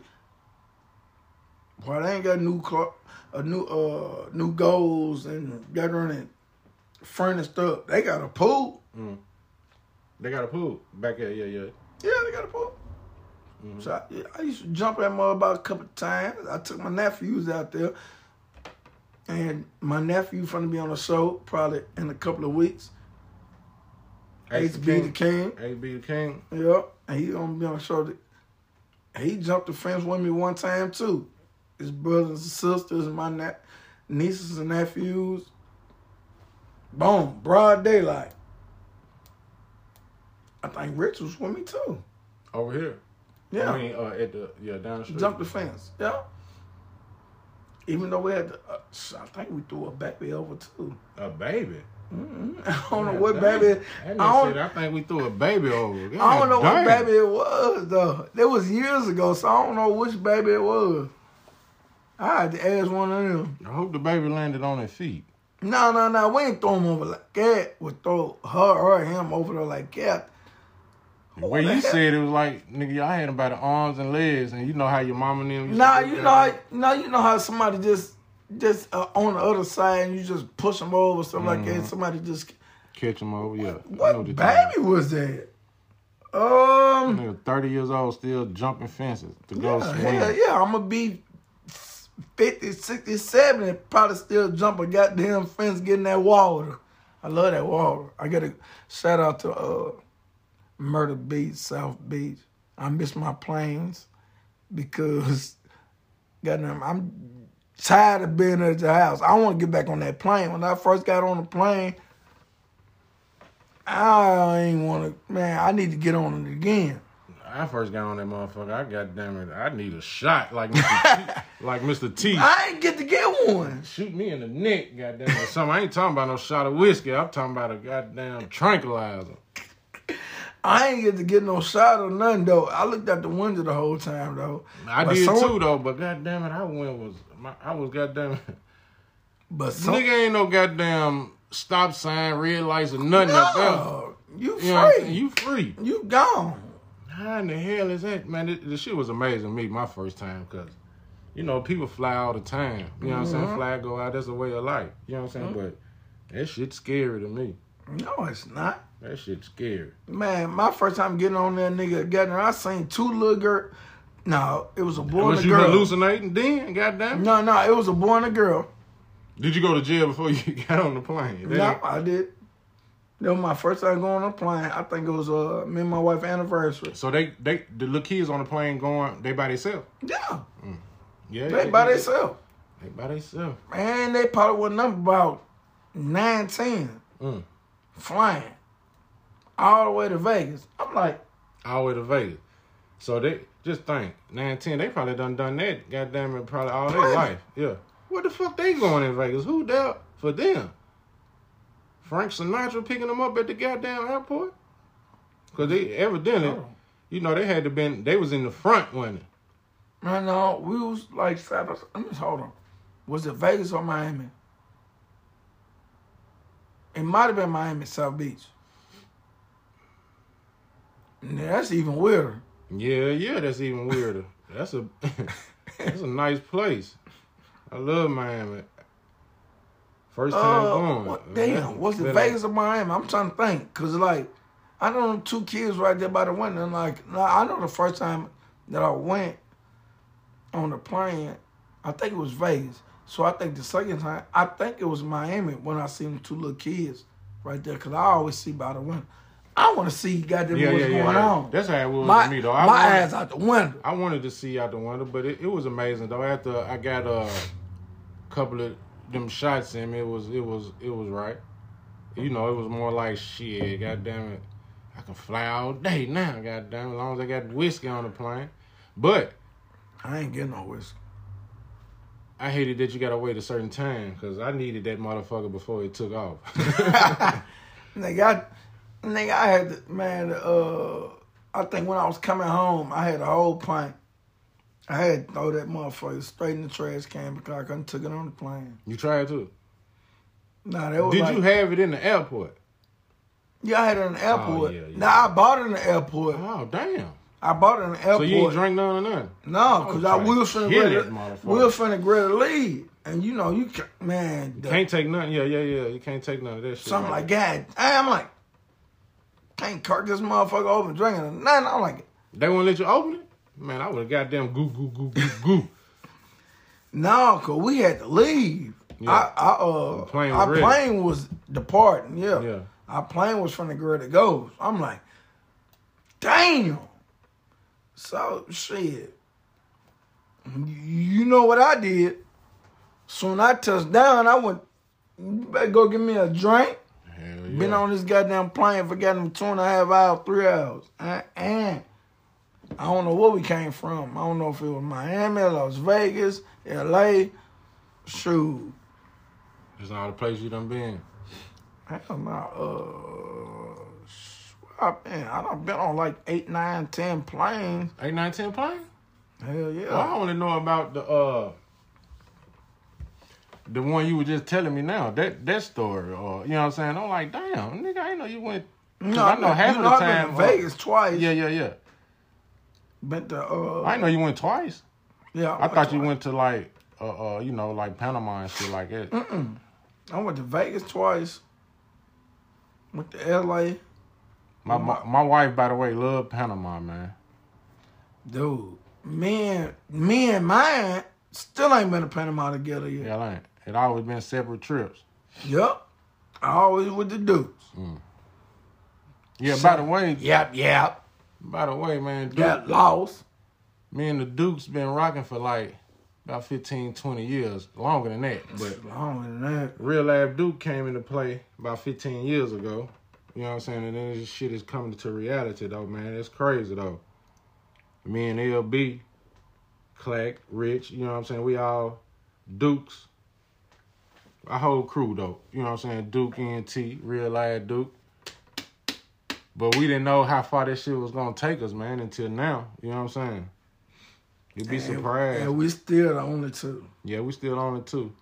Boy, they ain't got new car, a new uh new goals and got running furnished up. They got a pool. Mm. They got a pool back there. Yeah, yeah. Yeah, they got a pool. Mm-hmm. So I, I used to jump that mud about a couple of times. I took my nephews out there, and my nephew finna be on the show probably in a couple of weeks. Ace be the king. Ace be the king. Yeah, and he gonna be on the show. That, he jumped the fence with me one time too. His brothers and sisters and my ne- nieces and nephews. Boom, broad daylight. I think Rich was with me too. Over here. Yeah. I mean, uh, at the yeah down the street. Jump the fence. Yeah. Even though we had, to, uh, I think we threw a baby over too. A baby. [LAUGHS] I don't know what baby. That I don't, said, I think we threw a baby over. I don't God know what baby it was though. That was years ago, so I don't know which baby it was. I had to ask one of them. I hope the baby landed on his feet. No, no, no. We ain't throw him over like that. We throw her or him over there like that. The way you hell? said it was like, nigga, y'all had him by the arms and legs, and you know how your mama and them. used Nah, you know, how, no, you know how somebody just, just uh, on the other side and you just push them over, something like that. Somebody just catch him over. Yeah, What what baby talking was that? Um, Nigga, thirty years old, still jumping fences to go yeah, swim. hell yeah, I'm gonna be 50, 60, 70 and probably still jump a goddamn fence getting that water. I love that water. I gotta shout out to uh, Murder Beach, South Beach. I miss my planes because [LAUGHS] goddamn, I'm tired of being at the house. I want to get back on that plane. When I first got on the plane, I ain't want to. Man, I need to get on it again. I first got on that motherfucker. I got damn it. I need a shot like Mr. T, [LAUGHS] like Mr. T. I ain't get to get one. Shoot me in the neck, goddamn or something. I ain't talking about no shot of whiskey. I'm talking about a goddamn tranquilizer. I ain't get to get no shot or nothing though. I looked out the window the whole time though. I But did some- too though, but goddamn it, I went was my, I was goddamn But [LAUGHS] some, nigga ain't no goddamn stop sign, red lights or nothing up there. no, you You know free. You free. you gone. How in the hell is that, man? This shit was amazing me my first time because, you know, people fly all the time. You know what I'm saying? Mhm. Fly go out. That's a way of life. You know what I'm saying? But that shit's scary to me. No, it's not. That shit's scary. Man, my first time getting on that nigga getting I seen two little girl. No, it was a boy Was and a girl. you girl. hallucinating then? Goddamn. No, no, it was a boy and a girl. Did you go to jail before you [LAUGHS] got on the plane? That No, I did. That was my first time going on a plane. I think it was uh me and my wife anniversary. So they they the little kids on the plane going they by themselves. Yeah, Yeah, they by themselves. They by themselves. Man, they probably was number about nine, ten, Mm. flying all the way to Vegas. I'm like, All the way to Vegas. So they just think nine ten. They probably done done that. Goddamn it, probably all their life. Yeah. What the fuck they going in Vegas? Who there for them? Frank Sinatra picking them up at the goddamn airport? Cause they evidently, Oh. you know, they had to been. They was in the front, it? man, no, we was like, let me hold on. Was it Vegas or Miami? It might have been Miami, South Beach. And that's even weirder. Yeah, yeah, that's even weirder. That's a [LAUGHS] that's a nice place. I love Miami. First time Uh, going. what- damn, was it Vegas or Miami? I'm trying to think, cause like I know two kids right there by the window. And like, I know the first time that I went on the plane, I think it was Vegas. So I think the second time, I think it was Miami when I seen the two little kids right there, cause I always see by the window. I want to see goddamn Yeah, what's yeah, going yeah. on. That's how it was my me though. I my wanted, ass out the window. I wanted to see out the window, but it, it was amazing though. After I got a couple of them shots in me, it was it was it was right. You know, it was more like shit. God damn it, I can fly all day now. God damn, it, as long as I got whiskey on the plane. But I ain't getting no whiskey. I hated that you gotta wait a certain time because I needed that motherfucker before it took off. [LAUGHS] Nigga, I, nigga, I had to, man. Uh, I think when I was coming home, I had a whole pint. I had to throw that motherfucker straight in the trash can because I couldn't took it on the plane. you tried to? Nah, that was Did like, you have it in the airport? Yeah, I had it in the oh, airport. yeah, yeah. Nah, I bought it in the airport. Oh damn! I bought it in the airport. So you ain't drink none of none. No, because I oh, we was finna kill ready. that motherfucker. We was finna to leave, and you know you ca- man, the- Can't take nothing. Yeah, yeah, yeah. You can't take none of that shit. something right like God. I'm like, can't kirk this motherfucker open drinking or nothing. I'm like, They won't let you open it? Man, I would have goddamn goo goo goo goo goo. [LAUGHS] No, cause we had to leave. Yeah. I, I uh, plane our ready. plane was departing. Yeah. Yeah. our plane was from the girl that goes. I'm like, damn. So shit. You know what I did? Soon I touched down, I went. You better go get me a drink. Hell yeah. Been on this goddamn plane for goddamn two and a half hours, three hours. Uh, and I don't know where we came from. I don't know if it was Miami, Las Vegas, L.A. Shoot. It's all the places you done been. Hell no. Uh, sh- I been, I done been on like eight, nine, ten planes. Eight, nine, ten plane? Hell yeah. Well, I only know about the uh the one you were just telling me now. That that story. Or you know what I'm saying? I'm like, damn, nigga, I know you went. no, I know half you of the I've time. Been to uh, Vegas twice. Yeah, yeah, yeah. Uh, I know you went twice. yeah, I thought you went to like uh, uh you know like Panama and shit like that. Mm-mm. I went to Vegas twice. Went to L.A. My, my my wife, by the way, loved Panama, man. Dude, me and, me and mine still ain't been to Panama together yet. Yeah, it ain't. It always been separate trips. Yep. I always with the dudes. Yeah. So- by the way, Yep, yep. By the way, man, Duke, got lost. me and the Dukes been rocking for like about 15, 20 years, longer than that. But Longer than that. Real Life Duke came into play about 15 years ago. You know what I'm saying? And then this shit is coming to reality though, man. It's crazy though. Me and LB, Clack, Rich, you know what I'm saying? We all Dukes. Our whole crew though. You know what I'm saying? Duke NT, Real Life Duke. But we didn't know how far this shit was gonna take us, man, until now. You know what I'm saying? You'd be And- surprised. And we still the only two. Yeah, we still on it too.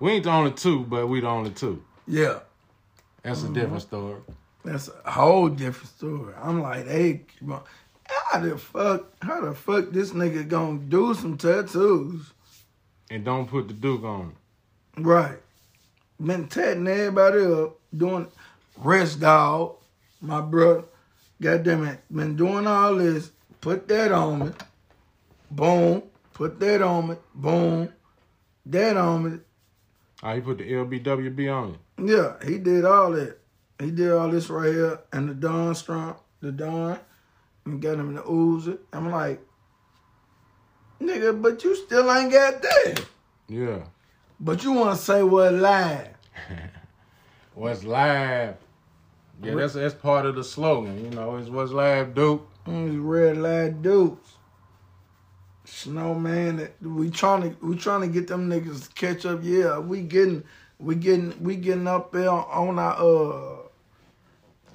We ain't the only two, but we the only two. Yeah. That's a mm-hmm. different story. That's a whole different story. I'm like, hey, how the fuck, how the fuck this nigga gonna do some tattoos? And don't put the Duke on. Right. Been tatting everybody up, doing rest dog, my brother. Goddamn it. Been doing all this. Put that on me. Boom. Put that on me. Boom. That on me. Oh, he put the LBWB on it. Yeah, he did all that. He did all this right here, and the Dawn strong, the Dawn, and got him the Uzi. I'm like, nigga, but you still ain't got that. Yeah. But you want to say what live? What's live? [LAUGHS] Yeah, that's that's part of the slogan. You know, it's what's live, Duke. It's red light dudes. Snowman, that- we trying to we trying to get them niggas to catch up. Yeah, we getting we getting we getting up there on our uh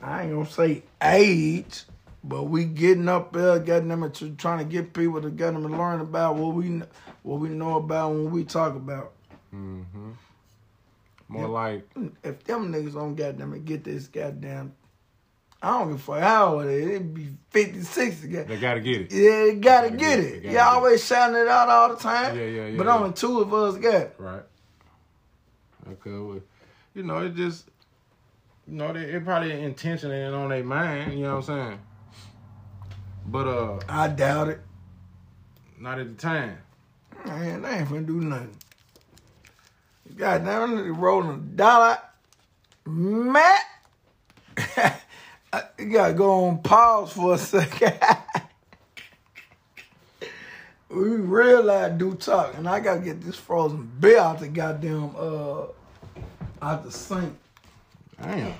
I ain't gonna say age, but we getting up there, getting them to trying to get people to get them to learn about what we what we know about when we talk about. Mm-hmm. More Yeah. like If them niggas don't goddamn it get this goddamn, I don't give a fuck how old it is. It'd be 50, 60. They gotta get it. Yeah, they gotta Gotta get it, it. gotta You get it. always shouting it out all the time. Yeah, yeah, yeah, But yeah. only two of us got it. Right. Okay. Well, you know, it just you know, they, it probably intentionally ain't on their mind, you know what I'm saying? But uh I doubt it. not at the time. Man, they ain't finna do nothing. Goddamn, they rolling a dollar. Matt, [LAUGHS] you gotta go on pause for a second. [LAUGHS] we realize do talk, and I gotta get this frozen beer out the goddamn uh out the sink. Damn.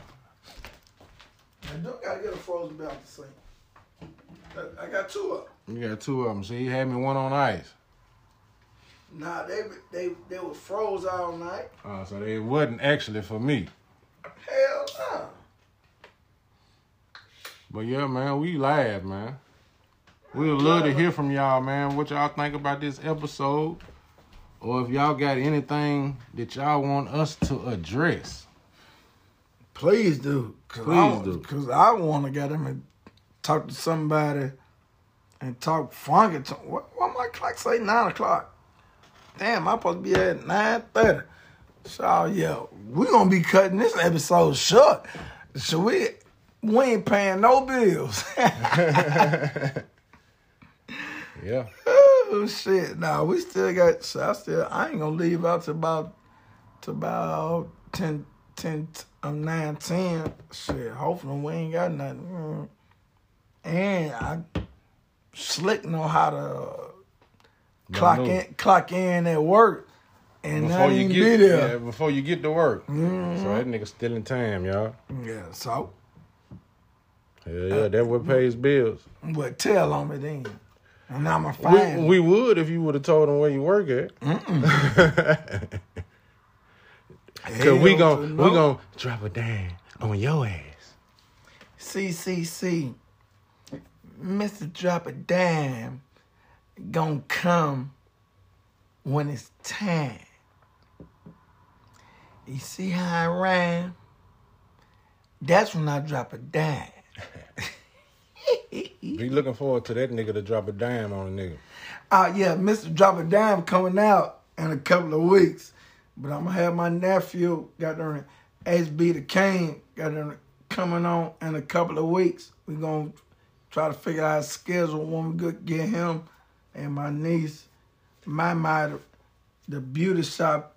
I do gotta get a frozen beer out the sink. I- got two of them. You got two of them. See, he had me one on ice. Nah, they they they was froze all night. Uh, so they wasn't actually for me. Hell no. But yeah, man, we live, man. We would love to hear from y'all, man. What y'all think about this episode? Or if y'all got anything that y'all want us to address. Please do. Cause Please I, do. Cause I want to get them and talk to somebody and talk funky. To, what, what my clock say? Nine o'clock. Damn, I'm supposed to be at nine thirty. So yeah, we gonna be cutting this episode short. So we we ain't paying no bills. [LAUGHS] Yeah. oh shit! Nah, we still got. So I still. I ain't gonna leave out to about to about 10, 10 um, 9, 10. Shit, hopefully we ain't got nothing. Mm. And I slick know how to clock know. in, clock in at work, and Before you get be there. yeah, before you get to work. Mm-hmm. So that nigga still in time, y'all. Yeah, so Yeah, yeah, that what pays bills. but tell on me then, and I'm a fine. We, we would if you would have told them where you work at. [LAUGHS] Cause we gon' we gon' drop a dime on your ass. CCC, Mr. Drop a Dime, gonna come when it's time. You see how I rhyme? That's when I drop a dime. [LAUGHS] Be looking forward to that nigga to drop a dime on a nigga. Uh, yeah, Mr. Drop a Dime coming out in a couple of weeks. But I'm gonna have my nephew, got there, SB the got there coming on in a couple of weeks. We're gonna try to figure out a schedule when we could get him and my niece, my mother, the beauty shop,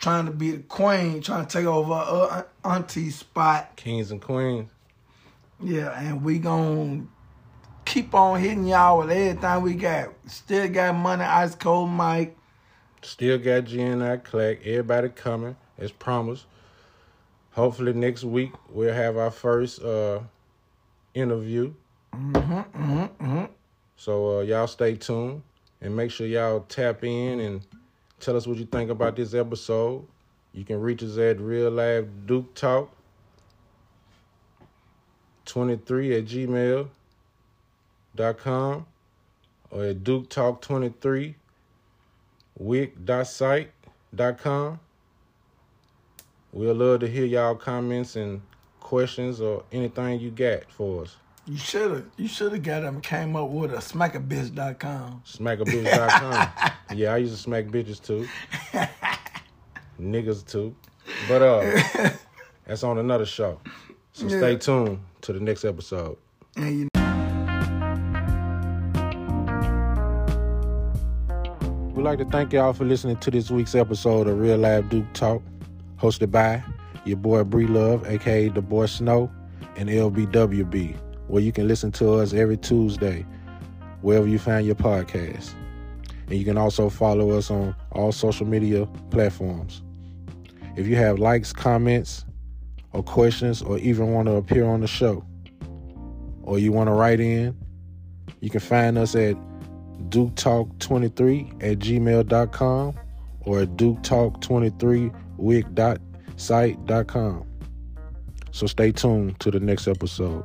trying to be the queen, trying to take over her auntie spot. Kings and queens. Yeah, and we gonna keep on hitting y'all with everything we got. Still got money, ice cold Mike. Still got GNI Clack. Everybody coming as promised. Hopefully next week we'll have our first uh, interview. Mm-hmm, mm-hmm, mm-hmm. So uh, y'all stay tuned and make sure y'all tap in and tell us what you think about this episode. You can reach us at Real Life Duke Talk 23 at gmail dot com or at Duke Talk 23 wixsite dot com. We'll love to hear y'all comments and questions or anything you got for us. You should have you should have got him. came up with a smackabiz.com. Smackabitch.com. [LAUGHS] yeah, I used to smack bitches too. Niggas too. But uh that's on another show. So stay tuned to the next episode. And you We'd like to thank y'all for listening to this week's episode of Real Live Duke Talk, hosted by your boy Breedlove, aka the boy Snow, and LBWB, where you can listen to us every Tuesday, wherever you find your podcast. And you can also follow us on all social media platforms. If you have likes, comments, or questions, or even want to appear on the show, or you want to write in, you can find us at duketalk23 at gmail.com or at duketalk23.wixsite.com. So stay tuned to the next episode.